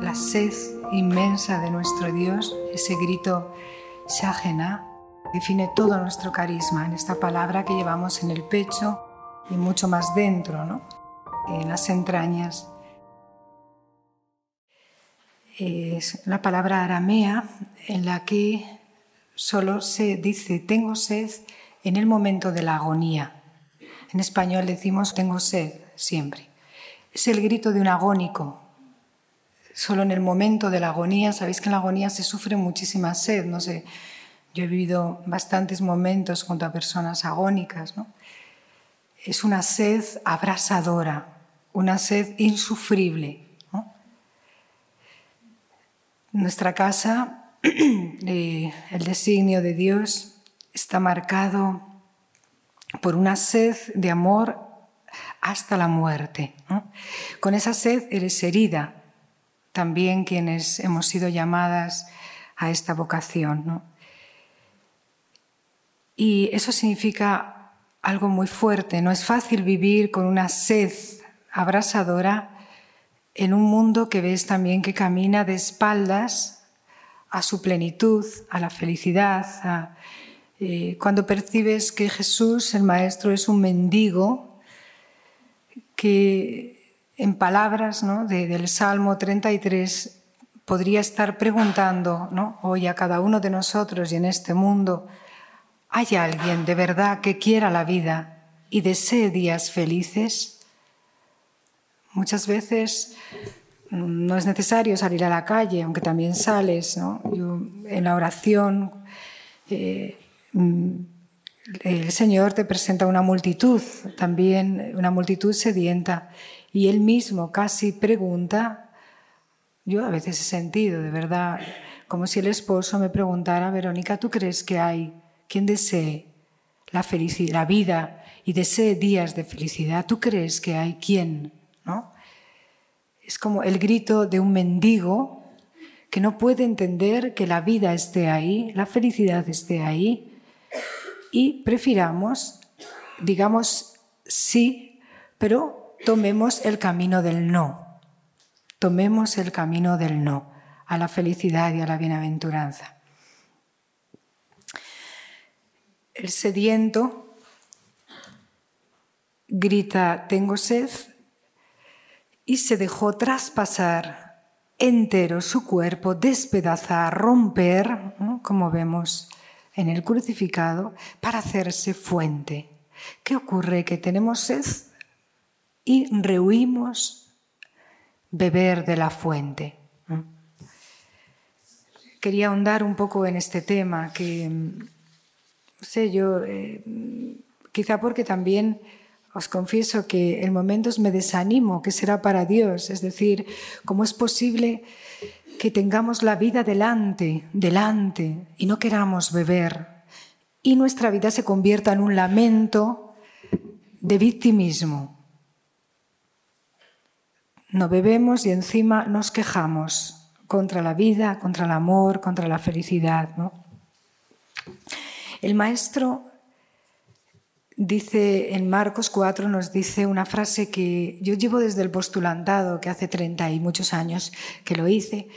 La sed inmensa de nuestro Dios, ese grito Shahena, define todo nuestro carisma en esta palabra que llevamos en el pecho y mucho más dentro, ¿no? en las entrañas. Es una palabra aramea en la que solo se dice tengo sed en el momento de la agonía. En español decimos tengo sed siempre. Es el grito de un agónico. Solo en el momento de la agonía, sabéis que en la agonía se sufre muchísima sed, no sé. Yo he vivido bastantes momentos junto a personas agónicas. Es una sed abrasadora, una sed insufrible. Nuestra casa el designio de Dios está marcado por una sed de amor hasta la muerte. Con esa sed eres herida, también quienes hemos sido llamadas a esta vocación. Y eso significa algo muy fuerte. No es fácil vivir con una sed abrasadora en un mundo que ves también que camina de espaldas a su plenitud, a la felicidad. Eh, cuando percibes que Jesús, el Maestro, es un mendigo, que en palabras del Salmo 33 podría estar preguntando ¿no? hoy a cada uno de nosotros y en este mundo, ¿hay alguien de verdad que quiera la vida y desee días felices? Muchas veces no es necesario salir a la calle, aunque también sales. en la oración, eh, mm, el Señor te presenta una multitud, también una multitud sedienta, y Él mismo casi pregunta, yo a veces he sentido, de verdad, como si el esposo me preguntara, Verónica, ¿tú crees que hay quien desee la, felicidad, la vida y desee días de felicidad? ¿Tú crees que hay quien? ¿no? Es como el grito de un mendigo que no puede entender que la vida esté ahí, la felicidad esté ahí, y prefiramos, digamos sí, pero tomemos el camino del no. Tomemos el camino del no a la felicidad y a la bienaventuranza. El sediento grita, tengo sed, y se dejó traspasar entero su cuerpo, despedazar, romper, como vemos en el crucificado, para hacerse fuente. ¿Qué ocurre? Que tenemos sed y rehuimos beber de la fuente. Quería ahondar un poco en este tema, que, no sé, yo, eh, quizá porque también os confieso que en momentos me desanimo, que será para Dios, es decir, ¿cómo es posible que tengamos la vida delante, delante, y no queramos beber? Y nuestra vida se convierta en un lamento de victimismo. No bebemos y encima nos quejamos contra la vida, contra el amor, contra la felicidad. El maestro dice en Marcos 4, nos dice una frase que yo llevo desde el postulantado, que hace 30 y muchos años que lo hice,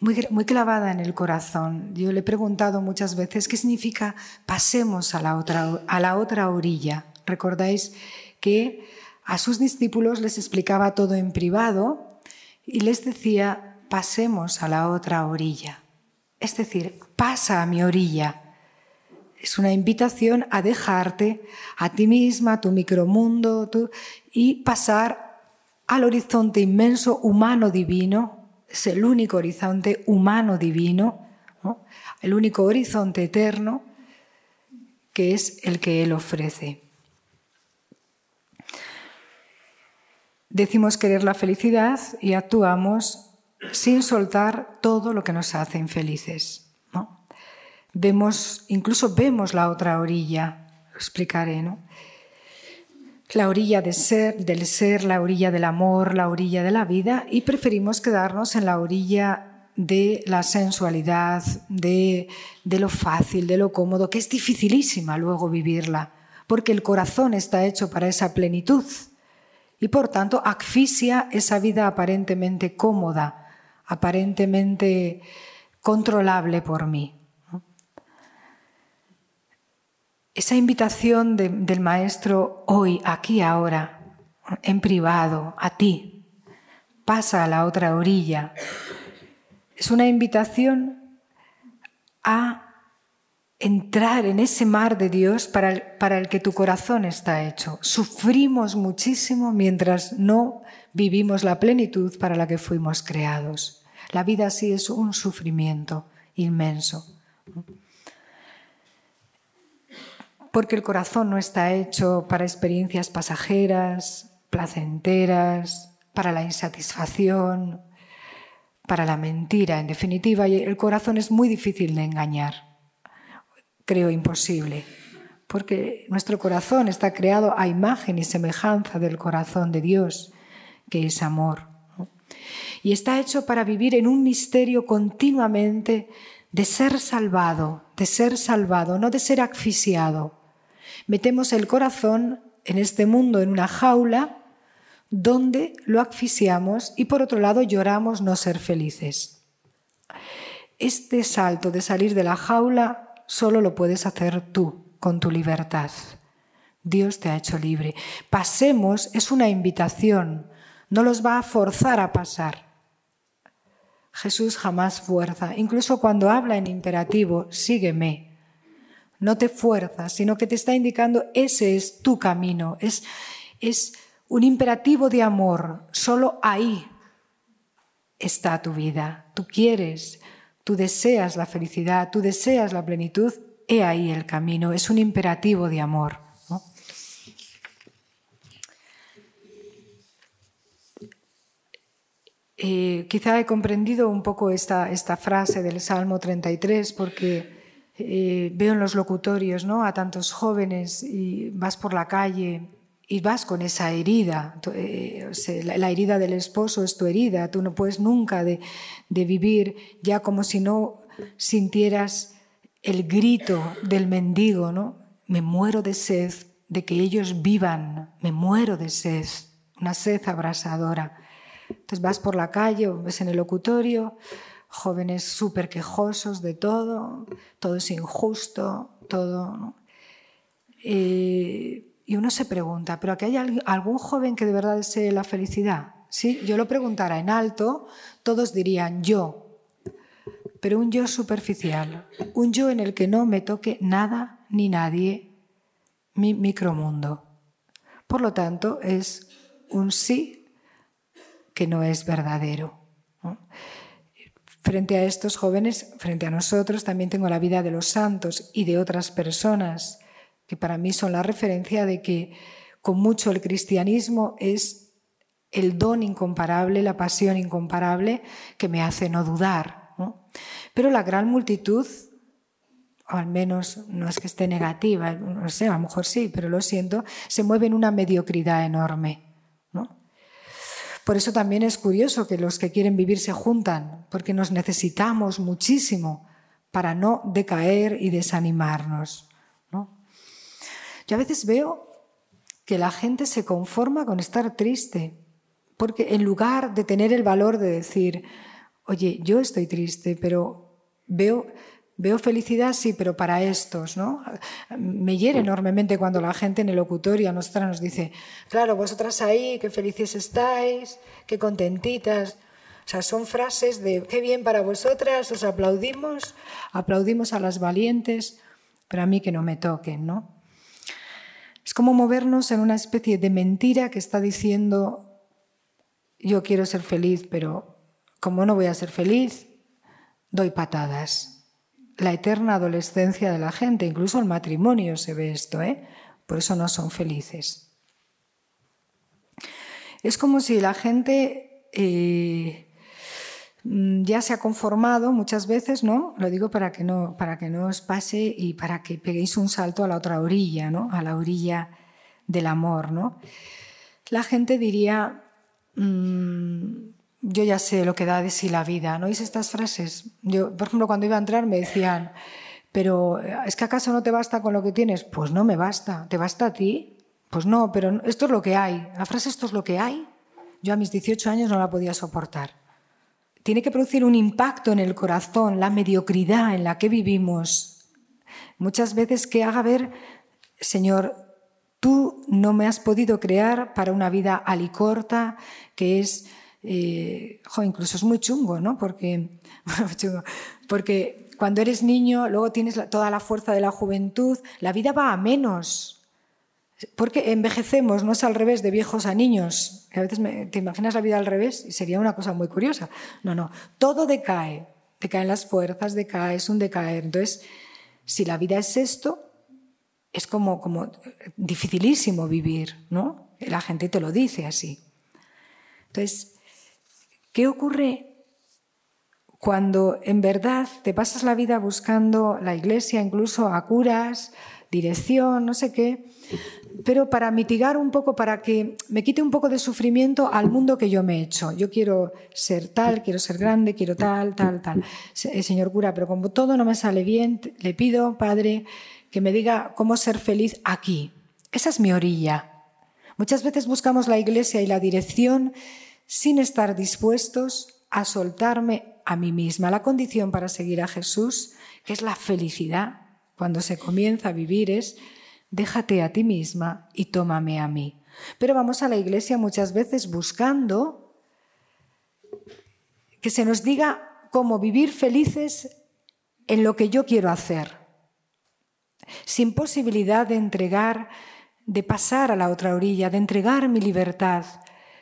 muy, muy clavada en el corazón. Yo le he preguntado muchas veces qué significa pasemos a la otra, a la otra orilla. Recordáis que a sus discípulos les explicaba todo en privado y les decía, pasemos a la otra orilla. Es decir, pasa a mi orilla es una invitación a dejarte a ti misma, a tu micromundo, y pasar al horizonte inmenso humano divino. Es el único horizonte humano divino, el único horizonte eterno que es el que Él ofrece. Decimos querer la felicidad y actuamos sin soltar todo lo que nos hace infelices. Vemos, incluso vemos la otra orilla, lo explicaré, ¿no? La orilla ser, del ser, la orilla del amor, la orilla de la vida, y preferimos quedarnos en la orilla de la sensualidad, de, de lo fácil, de lo cómodo, que es dificilísima luego vivirla, porque el corazón está hecho para esa plenitud y por tanto asfixia esa vida aparentemente cómoda, aparentemente controlable por mí. Esa invitación del maestro hoy, aquí, ahora, en privado, a ti, pasa a la otra orilla, es una invitación a entrar en ese mar de Dios para el, para el que tu corazón está hecho. Sufrimos muchísimo mientras no vivimos la plenitud para la que fuimos creados. La vida así es un sufrimiento inmenso. Porque el corazón no está hecho para experiencias pasajeras, placenteras, para la insatisfacción, para la mentira. En definitiva, el corazón es muy difícil de engañar creo imposible, porque nuestro corazón está creado a imagen y semejanza del corazón de Dios, que es amor. Y está hecho para vivir en un misterio continuamente de ser salvado, de ser salvado, no de ser asfixiado. Metemos el corazón en este mundo en una jaula donde lo asfixiamos y por otro lado lloramos no ser felices. Este salto de salir de la jaula solo lo puedes hacer tú con tu libertad. Dios te ha hecho libre. Pasemos es una invitación, no los va a forzar a pasar. Jesús jamás fuerza, incluso cuando habla en imperativo, sígueme. No te fuerza, sino que te está indicando ese es tu camino, es, es un imperativo de amor, solo ahí está tu vida. Tú quieres Tú deseas la felicidad, tú deseas la plenitud, he ahí el camino, es un imperativo de amor. Eh, quizá he comprendido un poco esta, esta, frase del Salmo 33 porque eh, veo en los locutorios ¿no? a tantos jóvenes y vas por la calle y vas con esa herida. Eh, la herida del esposo es tu herida. Tú no puedes nunca de, vivir ya como si no sintieras el grito del mendigo, ¿no? Me muero de sed de que ellos vivan, me muero de sed, una sed abrasadora. Entonces vas por la calle o ves en el locutorio jóvenes súper quejosos de todo, todo es injusto, todo. Eh, y uno se pregunta, ¿pero aquí hay algún joven que de verdad desee la felicidad? Si yo lo preguntara en alto, todos dirían yo, pero un yo superficial, un yo en el que no me toque nada ni nadie, mi micromundo. Por lo tanto, es un sí que no es verdadero. Frente a estos jóvenes, frente a nosotros, también tengo la vida de los santos y de otras personas que para mí son la referencia de que con mucho el cristianismo es el don incomparable, la pasión incomparable que me hace no dudar. Pero la gran multitud, o al menos no es que esté negativa, no sé, a lo mejor sí, pero lo siento, se mueve en una mediocridad enorme. Por eso también es curioso que los que quieren vivir se juntan, porque nos necesitamos muchísimo para no decaer y desanimarnos. Yo a veces veo que la gente se conforma con estar triste, porque en lugar de tener el valor de decir, oye, yo estoy triste, pero veo, veo felicidad, sí, pero para estos, ¿no? Me hiere enormemente cuando la gente en el locutorio a nosotras nos dice, claro, vosotras ahí, qué felices estáis, qué contentitas. O sea, son frases de qué bien para vosotras, os aplaudimos, aplaudimos a las valientes, pero a mí que no me toquen, ¿no? Es como movernos en una especie de mentira que está diciendo, yo quiero ser feliz, pero como no voy a ser feliz, doy patadas. La eterna adolescencia de la gente, incluso el matrimonio se ve esto, ¿eh? por eso no son felices. Es como si la gente eh, ya se ha conformado muchas veces, ¿no? Lo digo para que no, para que no os pase y para que peguéis un salto a la otra orilla, ¿no? A la orilla del amor, ¿no? La gente diría, mm, yo ya sé lo que da de sí la vida, ¿no? ¿Oís estas frases? Yo, por ejemplo, cuando iba a entrar me decían, pero ¿es que acaso no te basta con lo que tienes? Pues no me basta, ¿te basta a ti? Pues no, pero esto es lo que hay. La frase esto es lo que hay, yo a mis 18 años no la podía soportar. Tiene que producir un impacto en el corazón, la mediocridad en la que vivimos. Muchas veces que haga ver, Señor, tú no me has podido crear para una vida alicorta, que es, eh, incluso es muy chungo, ¿no? Porque, porque cuando eres niño, luego tienes toda la fuerza de la juventud, la vida va a menos. Porque envejecemos, no es al revés, de viejos a niños. A veces te imaginas la vida al revés y sería una cosa muy curiosa. No, no, todo decae, decaen las fuerzas, decae, es un decaer. Entonces, si la vida es esto, es como, como dificilísimo vivir, ¿no? La gente te lo dice así. Entonces, ¿qué ocurre cuando en verdad te pasas la vida buscando la iglesia, incluso a curas, dirección, no sé qué, pero para mitigar un poco, para que me quite un poco de sufrimiento al mundo que yo me he hecho. Yo quiero ser tal, quiero ser grande, quiero tal, tal, tal. Eh, señor cura, pero como todo no me sale bien, le pido, Padre, que me diga cómo ser feliz aquí. Esa es mi orilla. Muchas veces buscamos la iglesia y la dirección sin estar dispuestos a soltarme a mí misma. La condición para seguir a Jesús, que es la felicidad, cuando se comienza a vivir es déjate a ti misma y tómame a mí. Pero vamos a la iglesia muchas veces buscando que se nos diga cómo vivir felices en lo que yo quiero hacer, sin posibilidad de entregar, de pasar a la otra orilla, de entregar mi libertad,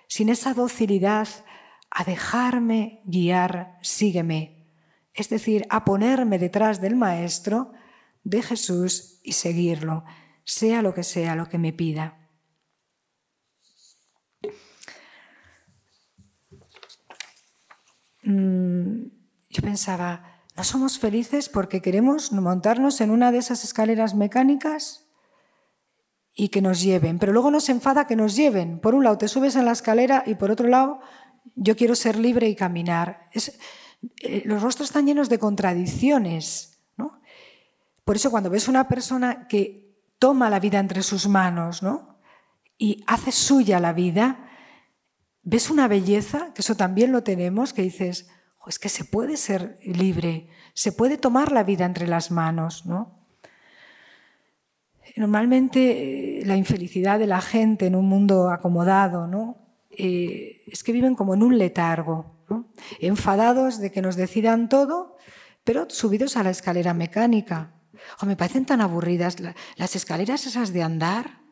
sin esa docilidad a dejarme guiar, sígueme, es decir, a ponerme detrás del Maestro, de Jesús y seguirlo sea lo que sea lo que me pida. Mm, yo pensaba, ¿no somos felices porque queremos montarnos en una de esas escaleras mecánicas y que nos lleven? Pero luego nos enfada que nos lleven. Por un lado te subes en la escalera y por otro lado yo quiero ser libre y caminar. Eh, los rostros están llenos de contradicciones. Por eso cuando ves una persona que toma la vida entre sus manos, ¿no? Y hace suya la vida, ves una belleza, que eso también lo tenemos, que dices, es que se puede ser libre, se puede tomar la vida entre las manos, ¿no? Normalmente eh, la infelicidad de la gente en un mundo acomodado, ¿no? Eh, es que viven como en un letargo, enfadados de que nos decidan todo, pero subidos a la escalera mecánica, o me parecen tan aburridas las escaleras esas de andar.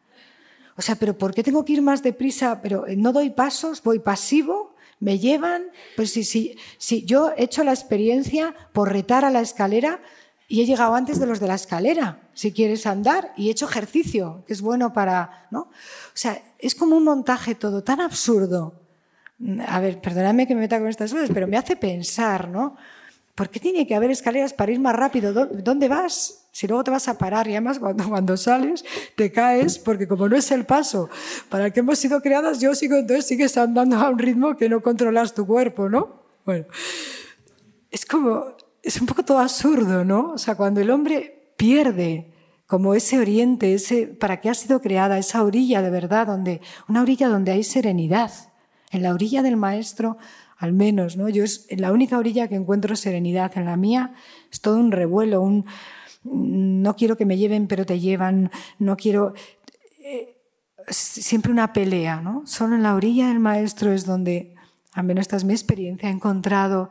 O sea, pero ¿por qué tengo que ir más deprisa? Pero eh, no doy pasos, voy pasivo, me llevan. Pues si, si, si yo he hecho la experiencia por retar a la escalera y he llegado antes de los de la escalera, si quieres andar, y he hecho ejercicio, que es bueno para. ¿no? O sea, es como un montaje todo tan absurdo. A ver, perdóname que me meta con estas cosas, pero me hace pensar, ¿no? ¿Por qué tiene que haber escaleras para ir más rápido? ¿Dónde vas? Si luego te vas a parar y además cuando, cuando sales te caes porque como no es el paso para el que hemos sido creadas, yo sigo, entonces sigues andando a un ritmo que no controlas tu cuerpo, ¿no? Bueno, es como, es un poco todo absurdo, ¿no? O sea, cuando el hombre pierde como ese oriente, ese para qué ha sido creada, esa orilla de verdad, donde, una orilla donde hay serenidad. En la orilla del maestro al menos, ¿no? Yo es la única orilla que encuentro serenidad. En la mía es todo un revuelo, un no quiero que me lleven, pero te llevan, no quiero. Eh, siempre una pelea, ¿no? Solo en la orilla del maestro es donde, al menos esta es mi experiencia, he encontrado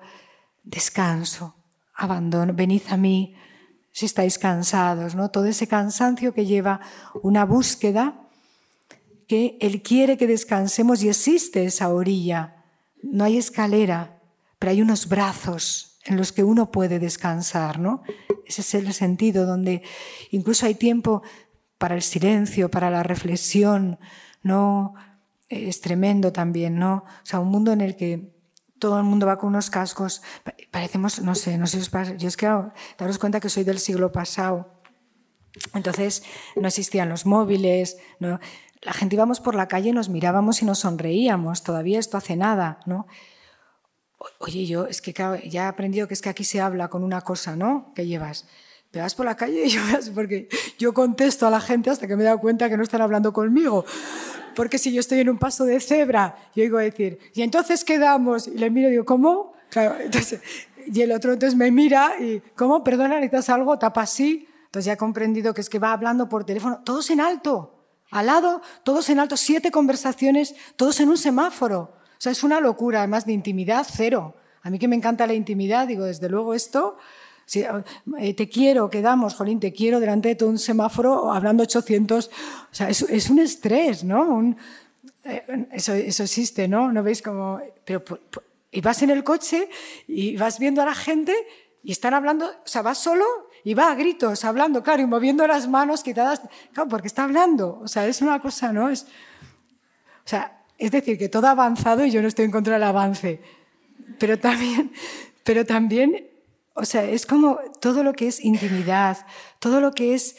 descanso, abandono. Venid a mí si estáis cansados, ¿no? Todo ese cansancio que lleva una búsqueda que Él quiere que descansemos y existe esa orilla no hay escalera, pero hay unos brazos en los que uno puede descansar, ¿no? Ese es el sentido donde incluso hay tiempo para el silencio, para la reflexión, ¿no? Es tremendo también, ¿no? O sea, un mundo en el que todo el mundo va con unos cascos, parecemos, no sé, no sé si os pasa, yo es que daros cuenta que soy del siglo pasado, entonces no existían los móviles, ¿no? La gente íbamos por la calle, nos mirábamos y nos sonreíamos. Todavía esto hace nada, ¿no? Oye, yo es que ya he aprendido que es que aquí se habla con una cosa, ¿no? Que llevas. te vas por la calle y yo, porque yo contesto a la gente hasta que me he dado cuenta que no están hablando conmigo. Porque si yo estoy en un paso de cebra, yo digo decir, ¿y entonces quedamos? Y le miro y digo, ¿cómo? Claro, y el otro entonces me mira y, ¿cómo? Perdona, necesitas algo, tapa así. Entonces ya he comprendido que es que va hablando por teléfono, todos en alto, al lado, todos en alto, siete conversaciones, todos en un semáforo. O sea, es una locura, además de intimidad, cero. A mí que me encanta la intimidad, digo, desde luego esto, si, eh, te quiero, quedamos, Jolín, te quiero delante de todo un semáforo hablando 800. O sea, es, un estrés, ¿no? Eh, eso, eso, existe, ¿no? ¿No veis como... Pero, y vas en el coche y vas viendo a la gente y están hablando, o sea, vas solo y va a gritos hablando, claro, y moviendo las manos quitadas, claro, porque está hablando. O sea, es una cosa, ¿no? Es, o sea, es decir, que todo ha avanzado y yo no estoy en contra del avance. Pero también, pero también o sea, es como todo lo que es intimidad, todo lo que es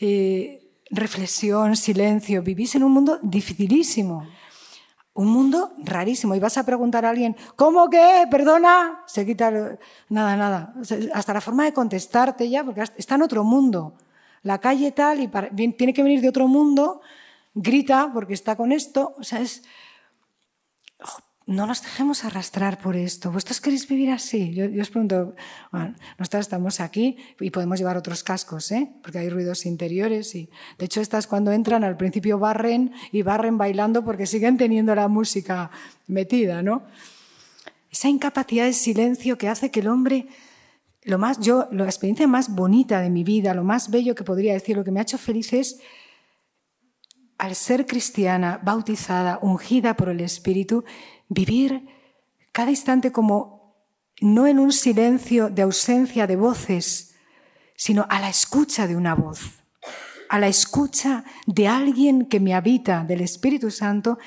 eh, reflexión, silencio. Vivís en un mundo dificilísimo, un mundo rarísimo. Y vas a preguntar a alguien, ¿cómo que? Perdona. Se quita nada, nada. hasta la forma de contestarte ya, porque está en otro mundo. La calle tal y tiene que venir de otro mundo, grita porque está con esto. O sea, es no nos dejemos arrastrar por esto. ¿Vosotros queréis vivir así? Yo, os pregunto, bueno, nosotros estamos aquí y podemos llevar otros cascos, ¿eh? porque hay ruidos interiores. Y, de hecho, estas cuando entran al principio barren y barren bailando porque siguen teniendo la música metida, ¿no? Esa incapacidad de silencio que hace que el hombre, lo más, yo, la experiencia más bonita de mi vida, lo más bello que podría decir, lo que me ha hecho feliz es al ser cristiana, bautizada, ungida por el Espíritu, vivir cada instante como no en un silencio de ausencia de voces, sino a la escucha de una voz, a la escucha de alguien que me habita, del Espíritu Santo,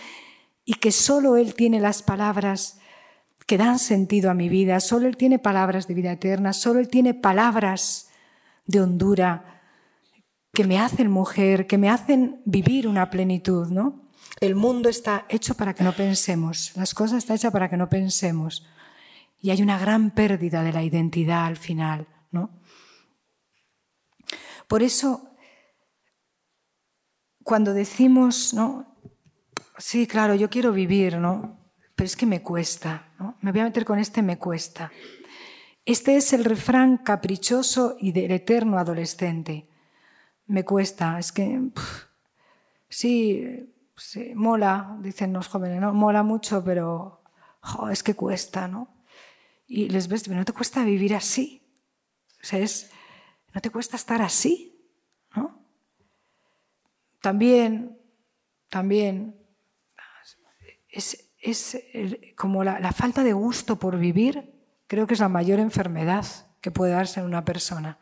y que solo Él tiene las palabras que dan sentido a mi vida, solo Él tiene palabras de vida eterna, solo Él tiene palabras de hondura que me hacen mujer, que me hacen vivir una plenitud, ¿no? El mundo está hecho para que no pensemos, las cosas están hechas para que no pensemos. Y hay una gran pérdida de la identidad al final, ¿no? Por eso, cuando decimos, ¿no? Sí, claro, yo quiero vivir, ¿no? Pero es que me cuesta, ¿no? Me voy a meter con este, me cuesta. Este es el refrán caprichoso y del eterno adolescente. Me cuesta, es que, sí, Sí, mola, dicen los jóvenes, ¿no? Mola mucho, pero es que cuesta, ¿no? Y les ves, no te cuesta vivir así. O sea, es, no te cuesta estar así, ¿no? También, también, es, es como la, la falta de gusto por vivir, creo que es la mayor enfermedad que puede darse en una persona.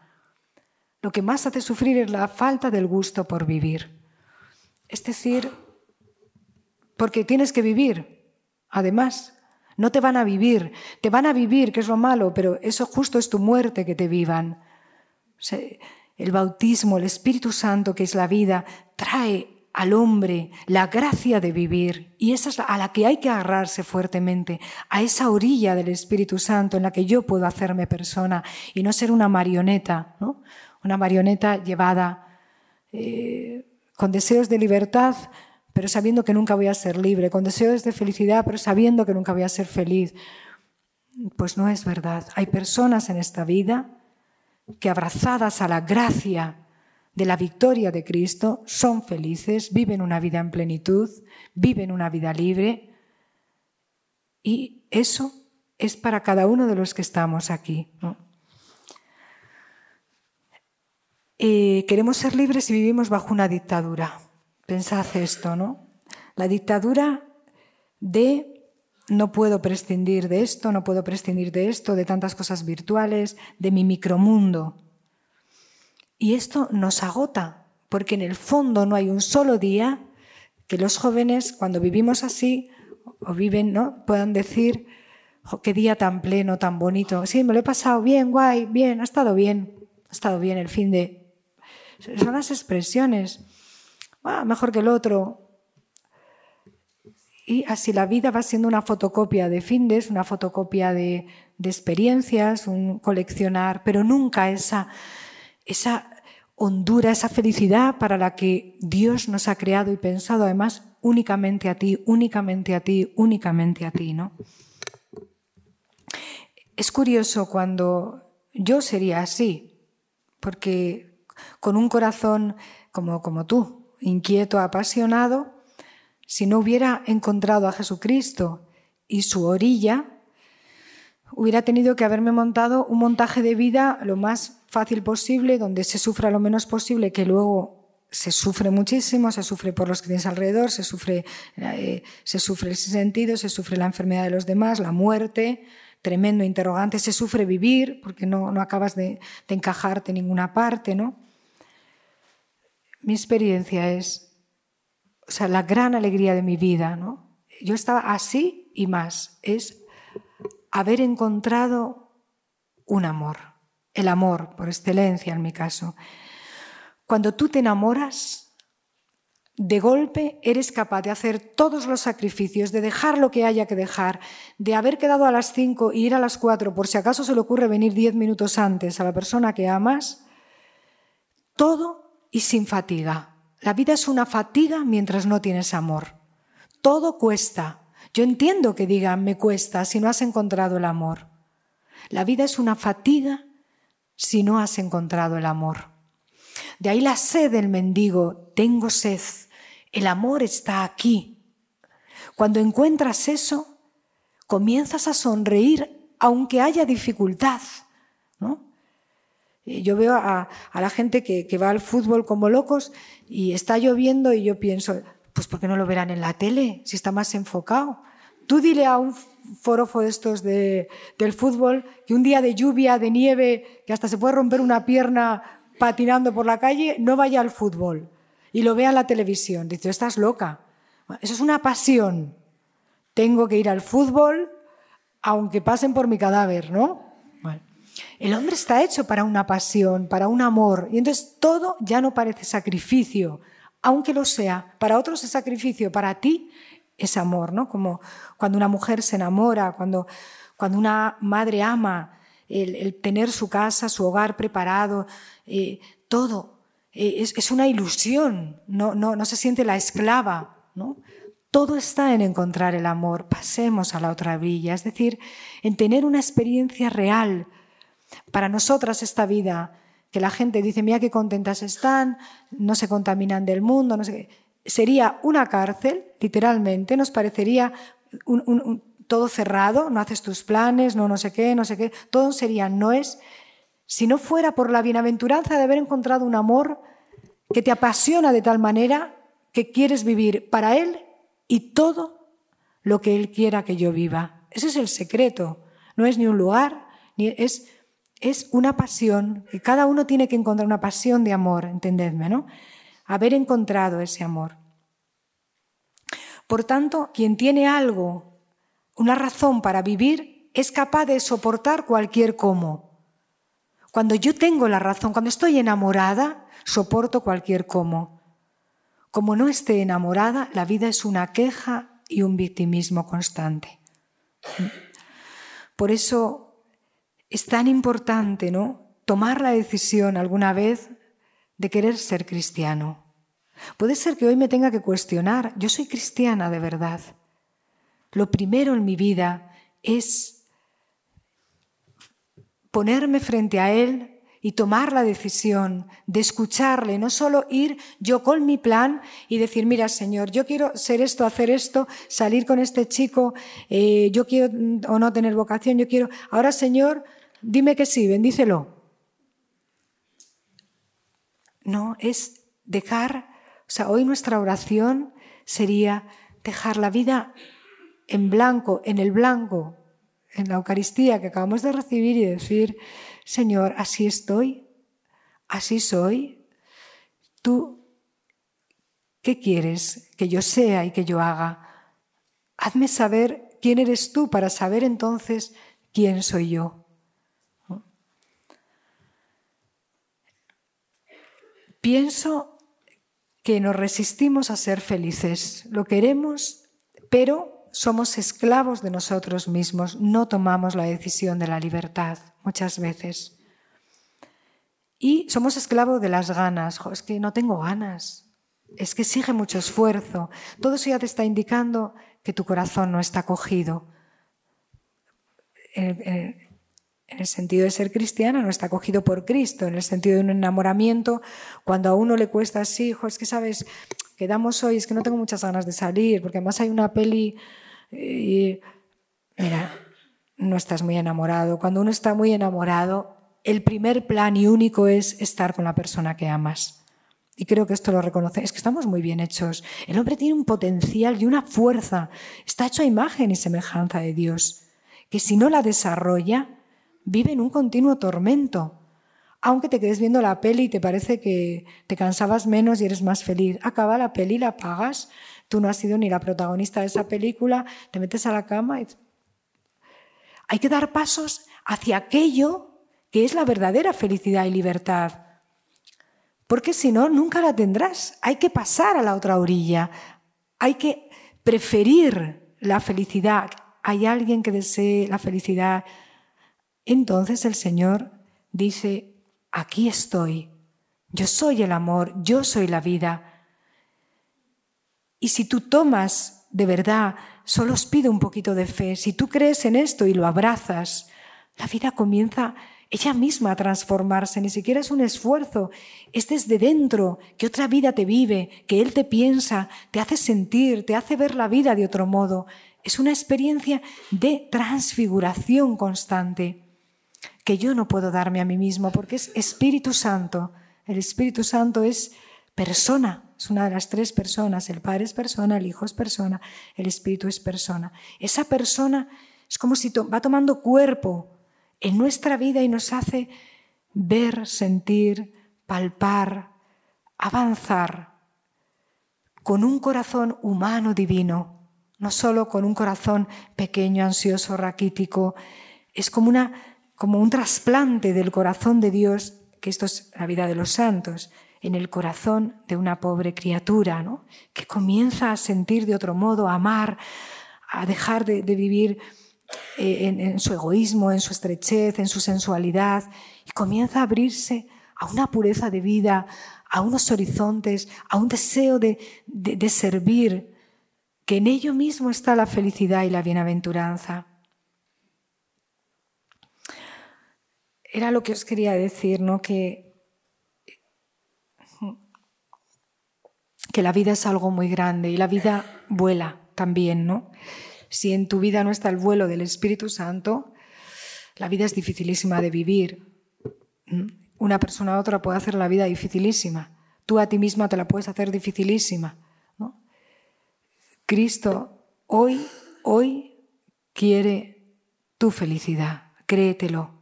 Lo que más hace sufrir es la falta del gusto por vivir. Es decir, porque tienes que vivir. Además, no te van a vivir, te van a vivir, que es lo malo, pero eso justo es tu muerte que te vivan. el bautismo, el Espíritu Santo, que es la vida, trae al hombre la gracia de vivir y esa es a la que hay que agarrarse fuertemente, a esa orilla del Espíritu Santo en la que yo puedo hacerme persona y no ser una marioneta, ¿no? Una marioneta llevada eh, con deseos de libertad, pero sabiendo que nunca voy a ser libre, con deseos de felicidad, pero sabiendo que nunca voy a ser feliz. Pues no es verdad. Hay personas en esta vida que abrazadas a la gracia de la victoria de Cristo son felices, viven una vida en plenitud, viven una vida libre y eso es para cada uno de los que estamos aquí. Eh, queremos ser libres y vivimos bajo una dictadura. Pensad esto, ¿no? La dictadura de no puedo prescindir de esto, no puedo prescindir de esto, de tantas cosas virtuales, de mi micromundo. Y esto nos agota, porque en el fondo no hay un solo día que los jóvenes, cuando vivimos así, o viven, ¿no? puedan decir, qué día tan pleno, tan bonito. Sí, me lo he pasado bien, guay, bien, ha estado bien, ha estado bien el fin de... Son las expresiones ah, mejor que el otro. Y así la vida va siendo una fotocopia de findes, una fotocopia de, experiencias, un coleccionar, pero nunca esa, esa hondura, esa felicidad para la que Dios nos ha creado y pensado además únicamente a ti, únicamente a ti, únicamente a ti, ¿no? Es curioso cuando yo sería así, porque con un corazón como, como tú, inquieto, apasionado, si no hubiera encontrado a Jesucristo y su orilla, hubiera tenido que haberme montado un montaje de vida lo más fácil posible, donde se sufra lo menos posible, que luego se sufre muchísimo, se sufre por los que tienes alrededor, se sufre, eh, se sufre el sentido, se sufre la enfermedad de los demás, la muerte, tremendo interrogante, se sufre vivir porque no, no acabas de, de, encajarte en ninguna parte, ¿no? Mi experiencia es, o sea, la gran alegría de mi vida, ¿no? Yo estaba así y más, es haber encontrado un amor, el amor por excelencia en mi caso. Cuando tú te enamoras, de golpe eres capaz de hacer todos los sacrificios, de dejar lo que haya que dejar, de haber quedado a las cinco y ir a las cuatro por si acaso se le ocurre venir diez minutos antes a la persona que amas, todo y sin fatiga. La vida es una fatiga mientras no tienes amor. Todo cuesta. Yo entiendo que digan me cuesta si no has encontrado el amor. La vida es una fatiga si no has encontrado el amor. De ahí la sed del mendigo, tengo sed, el amor está aquí. Cuando encuentras eso, comienzas a sonreír aunque haya dificultad. ¿no? Yo veo a, la gente que, va al fútbol como locos y está lloviendo y yo pienso, pues ¿por qué no lo verán en la tele si está más enfocado? Tú dile a un forofo de estos de, del fútbol que un día de lluvia, de nieve, que hasta se puede romper una pierna patinando por la calle, no vaya al fútbol y lo vea en la televisión. Dice, estás loca. Eso es una pasión. Tengo que ir al fútbol aunque pasen por mi cadáver, ¿no? El hombre está hecho para una pasión, para un amor, y entonces todo ya no parece sacrificio, aunque lo sea. Para otros es sacrificio, para ti es amor, ¿no? Como cuando una mujer se enamora, cuando, cuando una madre ama, el, tener su casa, su hogar preparado, eh, todo. Eh, es, una ilusión, no, no, no se siente la esclava, ¿no? Todo está en encontrar el amor. Pasemos a la otra villa, es decir, en tener una experiencia real. Para nosotras esta vida, que la gente dice, mira qué contentas están, no se contaminan del mundo, no sé sería una cárcel, literalmente, nos parecería todo cerrado, no haces tus planes, no no sé qué, no sé qué, todo sería no es, si no fuera por la bienaventuranza de haber encontrado un amor que te apasiona de tal manera que quieres vivir para Él y todo lo que Él quiera que yo viva. Ese es el secreto. No es ni un lugar, ni es, es una pasión, que cada uno tiene que encontrar una pasión de amor, entendedme, ¿no? Haber encontrado ese amor. Por tanto, quien tiene algo una razón para vivir, es capaz de soportar cualquier cómo. Cuando yo tengo la razón, cuando estoy enamorada, soporto cualquier cómo. Como no esté enamorada, la vida es una queja y un victimismo constante. Por eso es tan importante, ¿no? Tomar la decisión alguna vez de querer ser cristiano. Puede ser que hoy me tenga que cuestionar, yo soy cristiana de verdad. Lo primero en mi vida es ponerme frente a Él y tomar la decisión de escucharle, no solo ir yo con mi plan y decir, mira Señor, yo quiero ser esto, hacer esto, salir con este chico, eh, yo quiero o no tener vocación, yo quiero, ahora Señor, dime que sí, bendícelo. No, es dejar, o sea, hoy nuestra oración sería dejar la vida en blanco, en el blanco, en la Eucaristía que acabamos de recibir y decir, Señor, así estoy, así soy. Tú, ¿qué quieres que yo sea y que yo haga? Hazme saber quién eres tú para saber entonces quién soy yo. Pienso que nos resistimos a ser felices. Lo queremos, pero somos esclavos de nosotros mismos, no tomamos la decisión de la libertad muchas veces. Y somos esclavos de las ganas. es que no tengo ganas. Es que exige mucho esfuerzo. Todo eso ya te está indicando que tu corazón no está cogido. En, el sentido de ser cristiana, no está cogido por Cristo. En el sentido de un enamoramiento, cuando a uno le cuesta así, hijo, es que sabes, quedamos hoy, es que no tengo muchas ganas de salir, porque además hay una peli. Y, mira, no estás muy enamorado. Cuando uno está muy enamorado, el primer plan y único es estar con la persona que amas. Y creo que esto lo reconoce. Es que estamos muy bien hechos. El hombre tiene un potencial y una fuerza. Está hecho a imagen y semejanza de Dios. Que si no la desarrolla, vive en un continuo tormento. Aunque te quedes viendo la peli y te parece que te cansabas menos y eres más feliz. Acaba la peli, la pagas. Tú no has sido ni la protagonista de esa película. Te metes a la cama y. Hay que dar pasos hacia aquello que es la verdadera felicidad y libertad. Porque si no, nunca la tendrás. Hay que pasar a la otra orilla. Hay que preferir la felicidad. Hay alguien que desee la felicidad. Entonces el Señor dice, aquí estoy. Yo soy el amor, yo soy la vida. Y si tú tomas de verdad, solo os pido un poquito de fe, si tú crees en esto y lo abrazas, la vida comienza ella misma a transformarse, ni siquiera es un esfuerzo, es desde dentro, que otra vida te vive, que Él te piensa, te hace sentir, te hace ver la vida de otro modo. Es una experiencia de transfiguración constante que yo no puedo darme a mí mismo porque es Espíritu Santo. El Espíritu Santo es persona, es una de las tres personas. El Padre es persona, el Hijo es persona, el Espíritu es persona. Esa persona es como si va tomando cuerpo en nuestra vida y nos hace ver, sentir, palpar, avanzar con un corazón humano divino, no solo con un corazón pequeño, ansioso, raquítico. Es como, una, como un trasplante del corazón de Dios, que esto es la vida de los santos, en el corazón de una pobre criatura, ¿no? que comienza a sentir de otro modo, a amar, a dejar de, vivir eh, en, su egoísmo, en su estrechez, en su sensualidad, y comienza a abrirse a una pureza de vida, a unos horizontes, a un deseo de, de servir, que en ello mismo está la felicidad y la bienaventuranza. Era lo que os quería decir, ¿no? Que, que la vida es algo muy grande y la vida vuela también, ¿no? Si en tu vida no está el vuelo del Espíritu Santo, la vida es dificilísima de vivir. Una persona a otra puede hacer la vida dificilísima. Tú a ti misma te la puedes hacer dificilísima. Cristo hoy, hoy quiere tu felicidad. Créetelo.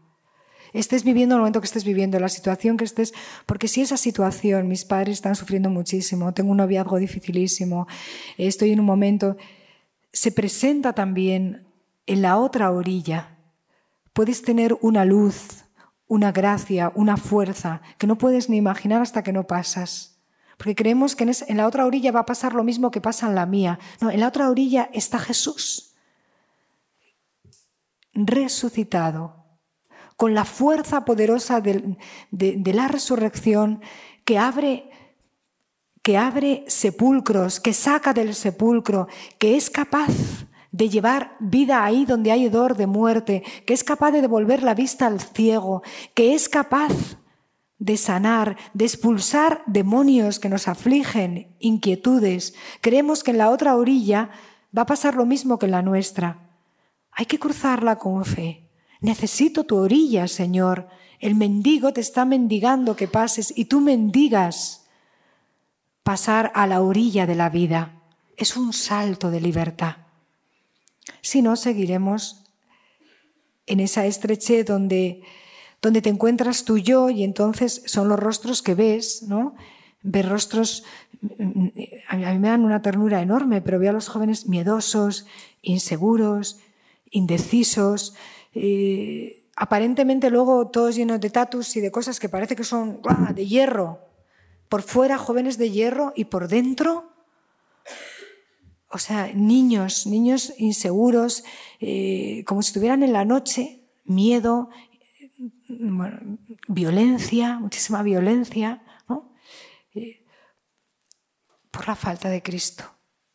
Estés viviendo el momento que estés viviendo, la situación que estés, porque si esa situación, mis padres están sufriendo muchísimo, tengo un noviazgo dificilísimo, estoy en un momento, se presenta también en la otra orilla. Puedes tener una luz, una gracia, una fuerza que no puedes ni imaginar hasta que no pasas. Porque creemos que en, la otra orilla va a pasar lo mismo que pasa en la mía. No, en la otra orilla está Jesús, resucitado, con la fuerza poderosa de la resurrección que abre que abre sepulcros, que saca del sepulcro, que es capaz de llevar vida ahí donde hay hedor de muerte, que es capaz de devolver la vista al ciego, que es capaz de sanar, de expulsar demonios que nos afligen, inquietudes. Creemos que en la otra orilla va a pasar lo mismo que en la nuestra. Hay que cruzarla con fe. Necesito tu orilla, Señor. El mendigo te está mendigando que pases y tú mendigas pasar a la orilla de la vida. Es un salto de libertad. Si no, seguiremos en esa estrechez donde, donde te encuentras tú y yo y entonces son los rostros que ves, ¿no? Ver rostros, a mí me dan una ternura enorme, pero veo a los jóvenes miedosos, inseguros, indecisos, eh, aparentemente luego todos llenos de tatus y de cosas que parece que son de hierro, por fuera jóvenes de hierro y por dentro, o sea, niños, niños inseguros, eh, como si estuvieran en la noche, miedo, violencia, muchísima violencia, eh, por la falta de Cristo.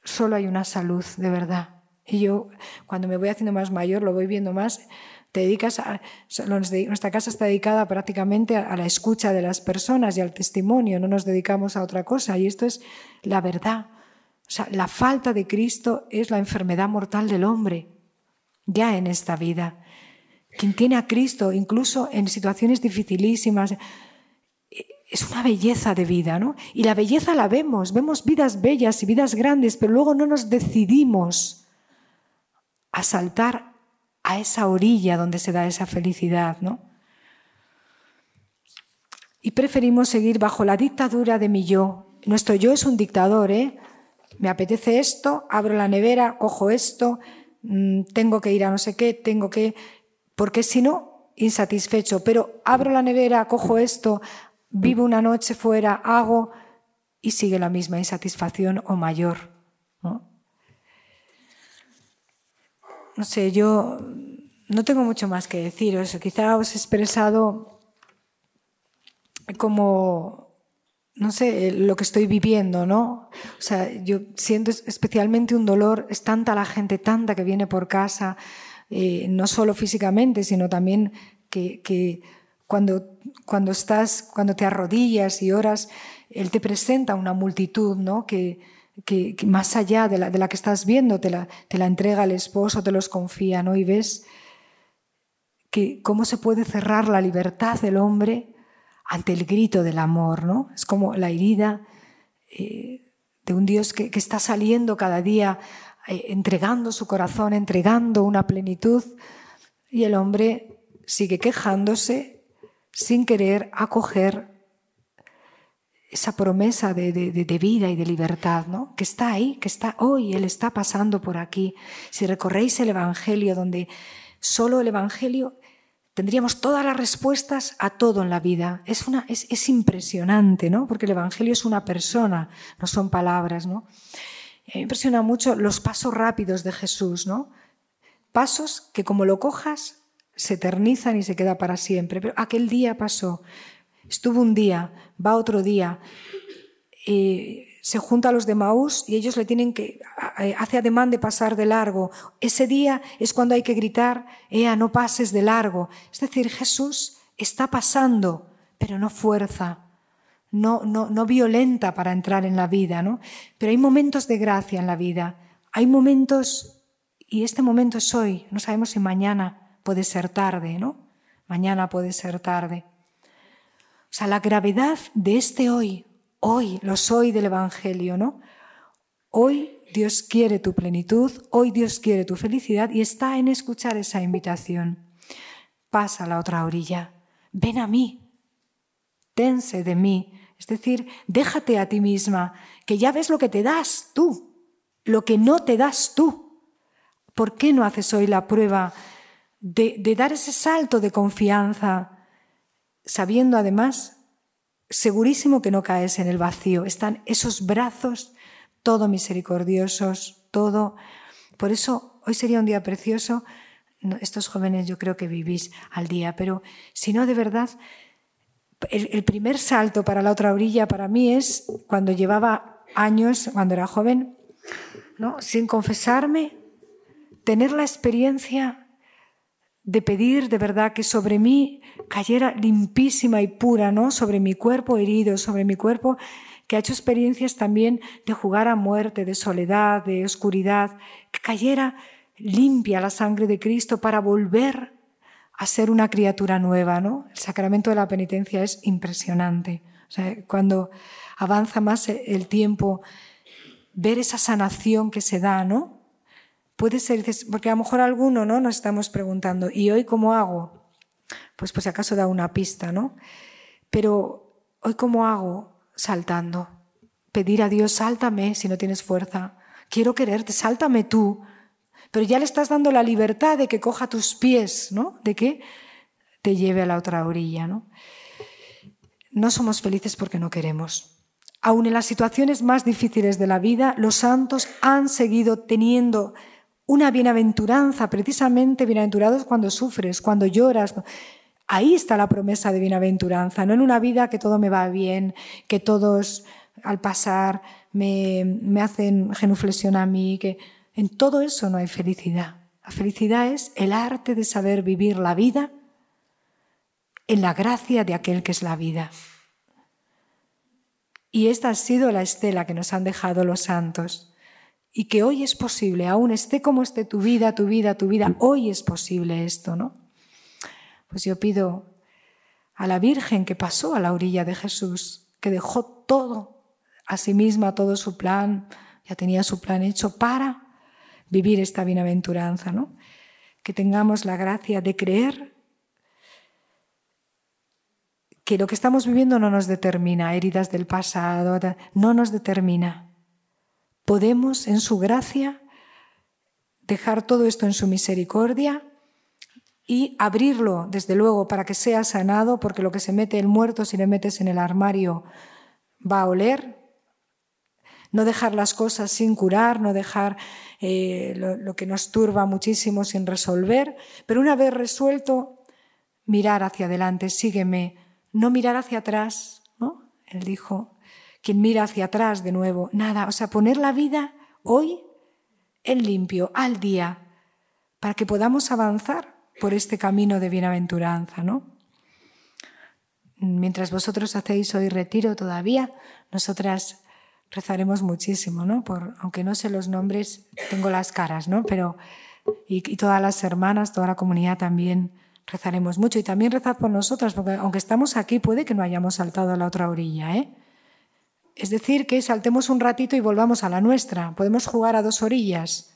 Solo hay una salud de verdad. Y yo, cuando me voy haciendo más mayor, lo voy viendo más, te dedicas a, nuestra casa está dedicada prácticamente a la escucha de las personas y al testimonio, no nos dedicamos a otra cosa. Y esto es la verdad. O sea, la falta de Cristo es la enfermedad mortal del hombre, ya en esta vida. Quien tiene a Cristo, incluso en situaciones dificilísimas, es una belleza de vida, ¿no? Y la belleza la vemos, vemos vidas bellas y vidas grandes, pero luego no nos decidimos a saltar a esa orilla donde se da esa felicidad, ¿no? Y preferimos seguir bajo la dictadura de mi yo. Nuestro yo es un dictador, ¿eh? Me apetece esto, abro la nevera, cojo esto, mm, tengo que ir a no sé qué, tengo que... Porque si no, insatisfecho. Pero abro la nevera, cojo esto, vivo una noche fuera, hago y sigue la misma insatisfacción o mayor. ¿no? No sé, yo no tengo mucho más que deciros. Quizá os he expresado como, no sé, lo que estoy viviendo, ¿no? O sea, yo siento especialmente un dolor, es tanta la gente, tanta que viene por casa, eh, no solo físicamente, sino también que, cuando, cuando estás, cuando te arrodillas y oras, Él te presenta una multitud, ¿no? Que, que, más allá de la, de la, que estás viendo, te la, te la entrega el esposo, te los confía, ¿no? Y ves que cómo se puede cerrar la libertad del hombre ante el grito del amor, ¿no? Es como la herida eh, de un Dios que, que, está saliendo cada día, eh, entregando su corazón, entregando una plenitud, y el hombre sigue quejándose sin querer acoger esa promesa de, vida y de libertad, ¿no? que está ahí, que está hoy, Él está pasando por aquí. Si recorréis el Evangelio, donde solo el Evangelio tendríamos todas las respuestas a todo en la vida. Es, una, es, es impresionante, ¿no? porque el Evangelio es una persona, no son palabras. ¿no? Me impresiona mucho los pasos rápidos de Jesús, ¿no? pasos que como lo cojas se eternizan y se queda para siempre. Pero aquel día pasó, Estuvo un día, va otro día, se junta a los de Maús y ellos le tienen que, hace ademán de pasar de largo. Ese día es cuando hay que gritar, Ea, no pases de largo. Es decir, Jesús está pasando, pero no fuerza, no, no, no violenta para entrar en la vida, ¿no? Pero hay momentos de gracia en la vida, hay momentos, y este momento es hoy, no sabemos si mañana puede ser tarde, ¿no? Mañana puede ser tarde. O sea, la gravedad de este hoy, hoy, lo soy del Evangelio, ¿no? Hoy Dios quiere tu plenitud, hoy Dios quiere tu felicidad y está en escuchar esa invitación. Pasa a la otra orilla, ven a mí, tense de mí, es decir, déjate a ti misma, que ya ves lo que te das tú, lo que no te das tú. ¿Por qué no haces hoy la prueba de, de dar ese salto de confianza? Sabiendo además, segurísimo que no caes en el vacío. Están esos brazos todo misericordiosos, todo. Por eso hoy sería un día precioso. Estos jóvenes yo creo que vivís al día, pero si no de verdad, el, primer salto para la otra orilla para mí es cuando llevaba años, cuando era joven, ¿no? sin confesarme, tener la experiencia de pedir de verdad que sobre mí cayera limpísima y pura, ¿no? Sobre mi cuerpo herido, sobre mi cuerpo que ha hecho experiencias también de jugar a muerte, de soledad, de oscuridad, que cayera limpia la sangre de Cristo para volver a ser una criatura nueva, ¿no? El sacramento de la penitencia es impresionante. O sea, cuando avanza más el tiempo, ver esa sanación que se da, ¿no? puede ser, porque a lo mejor alguno ¿no? nos estamos preguntando, ¿y hoy cómo hago? Pues pues acaso da una pista, ¿no? Pero hoy cómo hago? Saltando. Pedir a Dios, sáltame si no tienes fuerza. Quiero quererte, sáltame tú. Pero ya le estás dando la libertad de que coja tus pies, ¿no? De que te lleve a la otra orilla, ¿no? No somos felices porque no queremos. Aún en las situaciones más difíciles de la vida, los santos han seguido teniendo una bienaventuranza, precisamente bienaventurados cuando sufres, cuando lloras. Ahí está la promesa de bienaventuranza, no en una vida que todo me va bien, que todos al pasar me, hacen genuflexión a mí, que en todo eso no hay felicidad. La felicidad es el arte de saber vivir la vida en la gracia de aquel que es la vida. Y esta ha sido la estela que nos han dejado los santos. Y que hoy es posible, aún esté como esté tu vida, tu vida, tu vida, hoy es posible esto, ¿no? Pues yo pido a la Virgen que pasó a la orilla de Jesús, que dejó todo a sí misma, todo su plan, ya tenía su plan hecho para vivir esta bienaventuranza, ¿no? Que tengamos la gracia de creer que lo que estamos viviendo no nos determina, heridas del pasado, no nos determina. Podemos, en su gracia, dejar todo esto en su misericordia y abrirlo, desde luego, para que sea sanado, porque lo que se mete el muerto, si le metes en el armario, va a oler. No dejar las cosas sin curar, no dejar eh, lo, lo que nos turba muchísimo sin resolver, pero una vez resuelto, mirar hacia adelante, sígueme, no mirar hacia atrás, ¿no? Él dijo, quien mira hacia atrás de nuevo, nada, o sea, poner la vida hoy en limpio, al día, para que podamos avanzar por este camino de bienaventuranza, ¿no? Mientras vosotros hacéis hoy retiro todavía, nosotras rezaremos muchísimo, ¿no? Por, aunque no sé los nombres, tengo las caras, ¿no? Pero y, y todas las hermanas, toda la comunidad también rezaremos mucho. Y también rezad por nosotras, porque aunque estamos aquí, puede que no hayamos saltado a la otra orilla. ¿eh? Es decir, que saltemos un ratito y volvamos a la nuestra. Podemos jugar a dos orillas.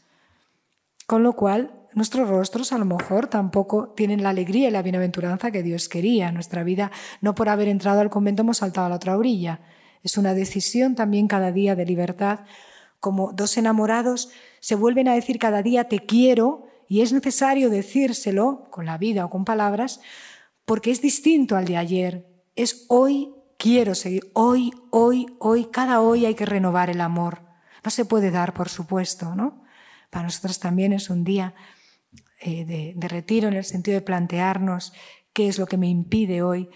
Con lo cual, nuestros rostros a lo mejor tampoco tienen la alegría y la bienaventuranza que Dios quería. Nuestra vida, no por haber entrado al convento, hemos saltado a la otra orilla. Es una decisión también cada día de libertad. Como dos enamorados se vuelven a decir cada día te quiero y es necesario decírselo con la vida o con palabras porque es distinto al de ayer. Es hoy quiero seguir, hoy, hoy, hoy, cada hoy hay que renovar el amor. No se puede dar, por supuesto, ¿no? Para nosotros también es un día eh, de, retiro en el sentido de plantearnos qué es lo que me impide hoy.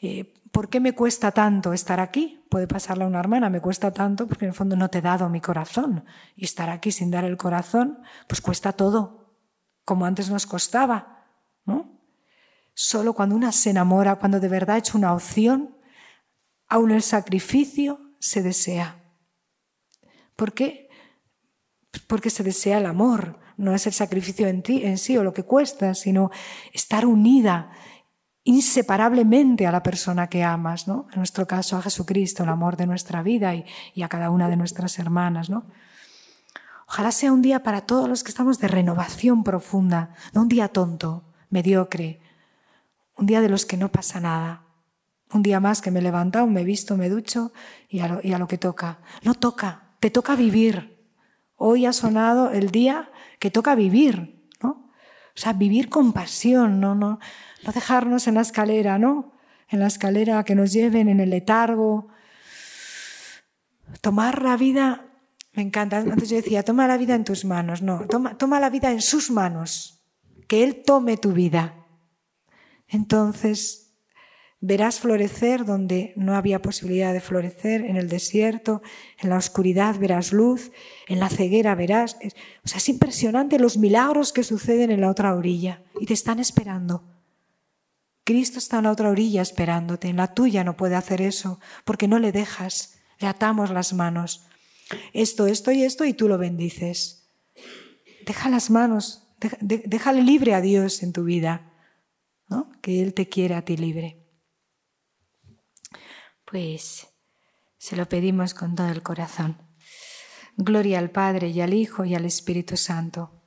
Eh, ¿Por qué me cuesta tanto estar aquí? Puede pasarle a una hermana, me cuesta tanto porque en el fondo no te he dado mi corazón. Y estar aquí sin dar el corazón, pues cuesta todo como antes nos costaba, ¿no? Solo cuando una se enamora, cuando de verdad ha hecho una opción, aún el sacrificio se desea. ¿Por qué? Porque se desea el amor, no es el sacrificio en, ti, en sí o lo que cuesta, sino estar unida inseparablemente a la persona que amas, ¿no? En nuestro caso a Jesucristo, el amor de nuestra vida y, y a cada una de nuestras hermanas, ¿no? Ojalá sea un día para todos los que estamos de renovación profunda, no un día tonto, mediocre, un día de los que no pasa nada. Un día más que me he levantado, me he visto, me ducho y a, lo, que toca. No toca, te toca vivir. Hoy ha sonado el día que toca vivir, ¿no? O sea, vivir con pasión, no, no, no dejarnos en la escalera, ¿no? En la escalera que nos lleven en el letargo. Tomar la vida me encanta. Antes yo decía, toma la vida en tus manos. No, toma, toma la vida en sus manos. Que Él tome tu vida. Entonces verás florecer donde no había posibilidad de florecer, en el desierto, en la oscuridad verás luz, en la ceguera verás. O sea, es impresionante los milagros que suceden en la otra orilla y te están esperando. Cristo está en la otra orilla esperándote, en la tuya no puede hacer eso, porque no le dejas, le atamos las manos esto, esto y esto y tú lo bendices. Deja las manos, déjale libre a Dios en tu vida, ¿no? que Él te quiere a ti libre. Pues se lo pedimos con todo el corazón. Gloria al Padre y al Hijo y al Espíritu Santo